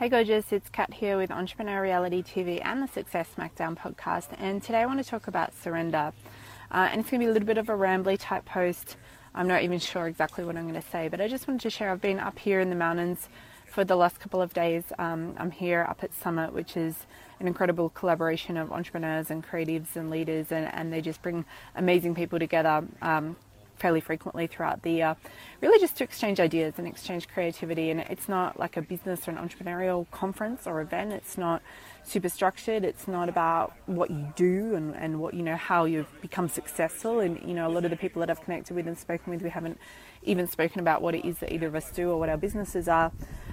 Hey gorgeous, it's Kat here with Entrepreneur Reality TV and the Success Smackdown podcast. And today I want to talk about surrender. Uh, and it's going to be a little bit of a rambly type post. I'm not even sure exactly what I'm going to say, but I just wanted to share I've been up here in the mountains for the last couple of days. Um, I'm here up at Summit, which is an incredible collaboration of entrepreneurs and creatives and leaders, and, and they just bring amazing people together. Um, fairly frequently throughout the year, really just to exchange ideas and exchange creativity. And it's not like a business or an entrepreneurial conference or event. It's not super structured. It's not about what you do and, and what you know how you've become successful. And you know, a lot of the people that I've connected with and spoken with, we haven't even spoken about what it is that either of us do or what our businesses are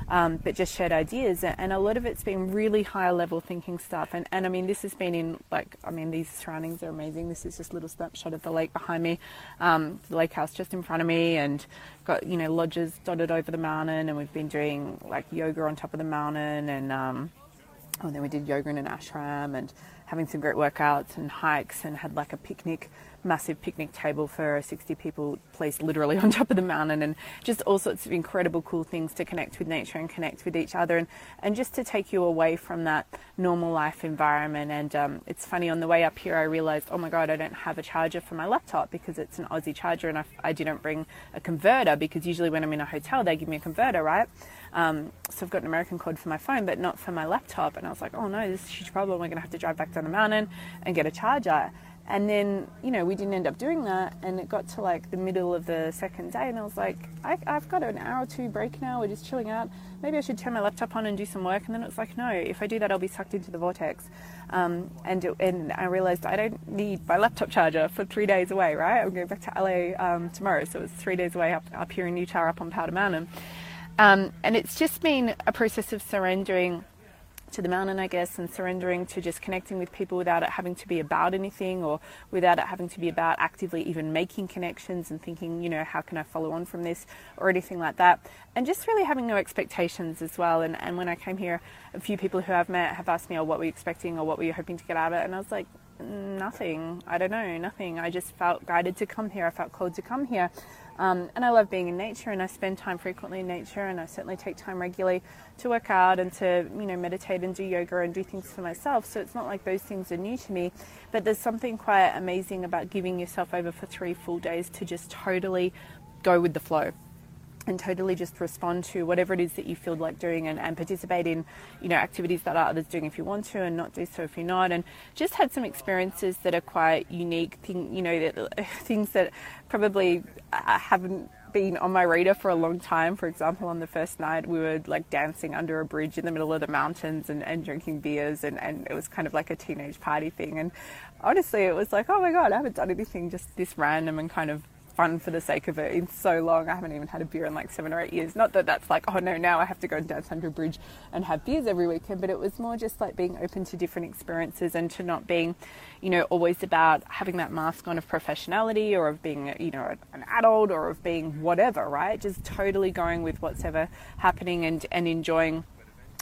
um, but just shared ideas. And a lot of it's been really high level thinking stuff. And, and I mean, this has been in like, I mean, these surroundings are amazing. This is just a little snapshot of the lake behind me, um, the lake house just in front of me, and got, you know, lodges dotted over the mountain. And we've been doing like yoga on top of the mountain. And, um, oh, then we did yoga in an ashram and having some great workouts and hikes and had like a picnic massive picnic table for 60 people placed literally on top of the mountain and just all sorts of incredible cool things to connect with nature and connect with each other and, and just to take you away from that normal life environment. And um, it's funny on the way up here I realized oh my god I don't have a charger for my laptop because it's an Aussie charger and I, I didn't bring a converter because usually when I'm in a hotel they give me a converter right? Um, so I've got an American cord for my phone but not for my laptop. And I was like oh no this is a huge problem. We're gonna have to drive back down the mountain and get a charger and then, you know, we didn't end up doing that. And it got to like the middle of the second day, and I was like, I, have got an hour or two break now. We're just chilling out. Maybe I should turn my laptop on and do some work. And then it was like, no, if I do that, I'll be sucked into the vortex. Um, and, it, and I realized I don't need my laptop charger for three days away, right? I'm going back to LA um, tomorrow. So it's three days away up, up here in Utah, up on Powder Mountain. Um, and it's just been a process of surrendering to the mountain, I guess, and surrendering to just connecting with people without it having to be about anything or without it having to be about actively even making connections and thinking, you know, how can I follow on from this or anything like that. And just really having no expectations as well. And, and when I came here, a few people who I've met have asked me, oh, what were you expecting or what were you hoping to get out of it? And I was like, nothing. I don't know, nothing. I just felt guided to come here. I felt called to come here. Um, and I love being in nature and I spend time frequently in nature and I certainly take time regularly to work out and to, you know, meditate and do yoga and do things for myself. So it's not like those things are new to me, but there's something quite amazing about giving yourself over for three full days to just totally go with the flow and totally just respond to whatever it is that you feel like doing and, and participate in you know activities that others doing if you want to and not do so if you're not and just had some experiences that are quite unique thing you know that, things that probably uh, haven't been on my radar for a long time. For example, on the first night, we were like dancing under a bridge in the middle of the mountains and, and drinking beers, and, and it was kind of like a teenage party thing. And honestly, it was like, oh my God, I haven't done anything just this random and kind of fun for the sake of it in so long. I haven't even had a beer in like seven or eight years. Not that that's like, oh no, now I have to go down under bridge and have beers every weekend, but it was more just like being open to different experiences and to not being, you know, always about having that mask on of professionality or of being, you know, an adult or of being whatever, right? Just totally going with what's ever happening and, and enjoying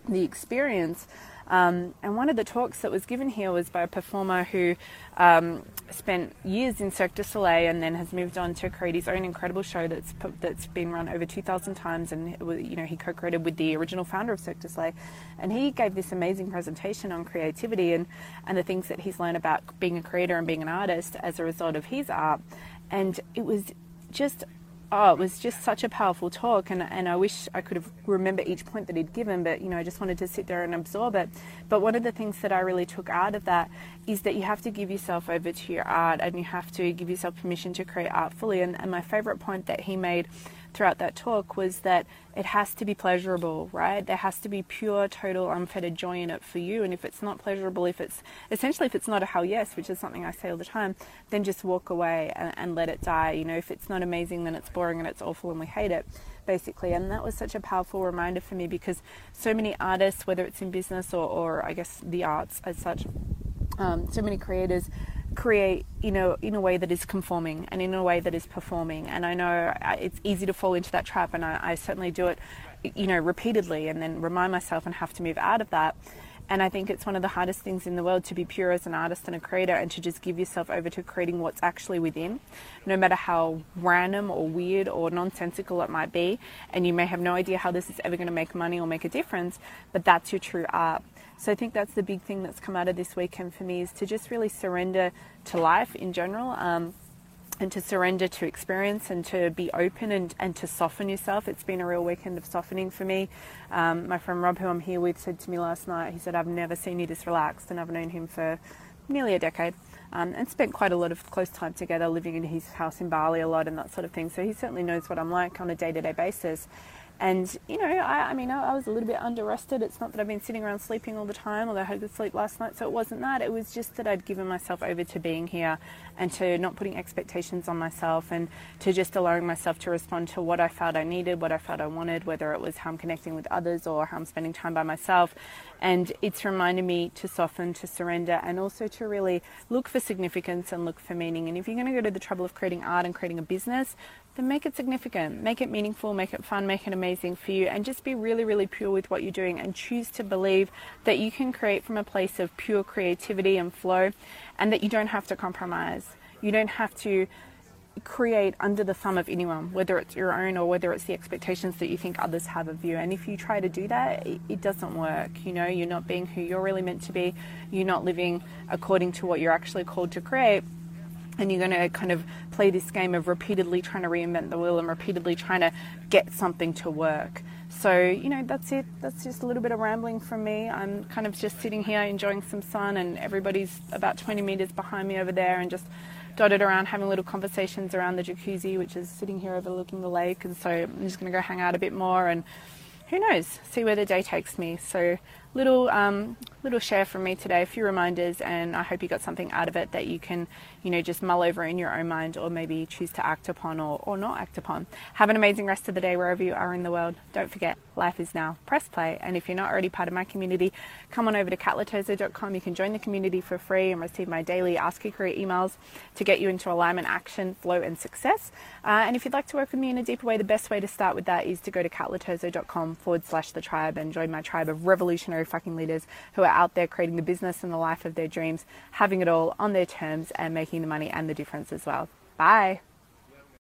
the experience. Um, and one of the talks that was given here was by a performer who um, spent years in Cirque du Soleil and then has moved on to create his own incredible show that's that's been run over 2,000 times. And you know he co-created with the original founder of Cirque du Soleil, and he gave this amazing presentation on creativity and and the things that he's learned about being a creator and being an artist as a result of his art. And it was just oh, it was just such a powerful talk, and, and I wish I could have remember each point that he'd given, but you know, I just wanted to sit there and absorb it. But one of the things that I really took out of that is that you have to give yourself over to your art, and you have to give yourself permission to create art fully. And, and my favorite point that he made throughout that talk was that it has to be pleasurable, right? There has to be pure, total, unfettered joy in it for you. And if it's not pleasurable, if it's essentially if it's not a hell yes, which is something I say all the time, then just walk away and, and let it die. You know, if it's not amazing, then it's boring and it's awful and we hate it basically. And that was such a powerful reminder for me because so many artists, whether it's in business or, or I guess the arts as such, um, so many creators create you know in a way that is conforming and in a way that is performing. And i know uh, it's easy to fall into that trap and I, I, certainly do it you know repeatedly and then remind myself and have to move out of that And I think it's one of the hardest things in the world to be pure as an artist and a creator and to just give yourself over to creating what's actually within, no matter how random or weird or nonsensical it might be. And you may have no idea how this is ever going to make money or make a difference, but that's your true art. So I think that's the big thing that's come out of this weekend for me is to just really surrender to life in general. Um, and to surrender to experience and to be open and, and to soften yourself. It's been a real weekend of softening for me. Um, my friend Rob, who I'm here with, said to me last night, he said, I've never seen you this relaxed, and I've known him for nearly a decade. Um, and spent quite a lot of close time together, living in his house in Bali a lot and that sort of thing. So he certainly knows what I'm like on a day to day basis. And, you know, I, I mean, I, I, was a little bit under rested. It's not that I've been sitting around sleeping all the time, although I had good sleep last night. So it wasn't that. It was just that I'd given myself over to being here and to not putting expectations on myself and to just allowing myself to respond to what I felt I needed, what I felt I wanted, whether it was how I'm connecting with others or how I'm spending time by myself. And it's reminded me to soften, to surrender, and also to really look for significance and look for meaning. And if you're going to go to the trouble of creating art and creating a business, then make it significant, make it meaningful, make it fun, make it amazing for you, and just be really, really pure with what you're doing and choose to believe that you can create from a place of pure creativity and flow and that you don't have to compromise. You don't have to create under the thumb of anyone, whether it's your own or whether it's the expectations that you think others have of you. And if you try to do that, it, doesn't work. You know, you're not being who you're really meant to be, you're not living according to what you're actually called to create and you're going to kind of play this game of repeatedly trying to reinvent the wheel and repeatedly trying to get something to work. So, you know, that's it. That's just a little bit of rambling from me. I'm kind of just sitting here enjoying some sun, and everybody's about 20 meters behind me over there and just dotted around having little conversations around the jacuzzi, which is sitting here overlooking the lake. And so I'm just going to go hang out a bit more and who knows, see where the day takes me. So, little um, little share from me today, a few reminders, and I hope you got something out of it that you can, you know, just mull over in your own mind or maybe choose to act upon or, or not act upon. Have an amazing rest of the day wherever you are in the world. Don't forget, life is now. Press play, and if you're not already part of my community, come on over to katloterzo.com. You can join the community for free and receive my daily Ask Your Career emails to get you into alignment, action, flow, and success. Uh, and if you'd like to work with me in a deeper way, the best way to start with that is to go to katloterzo.com forward slash the tribe and join my tribe of revolutionary fucking leaders who are out there creating the business and the life of their dreams, having it all on their terms and making the money and the difference as well. Bye.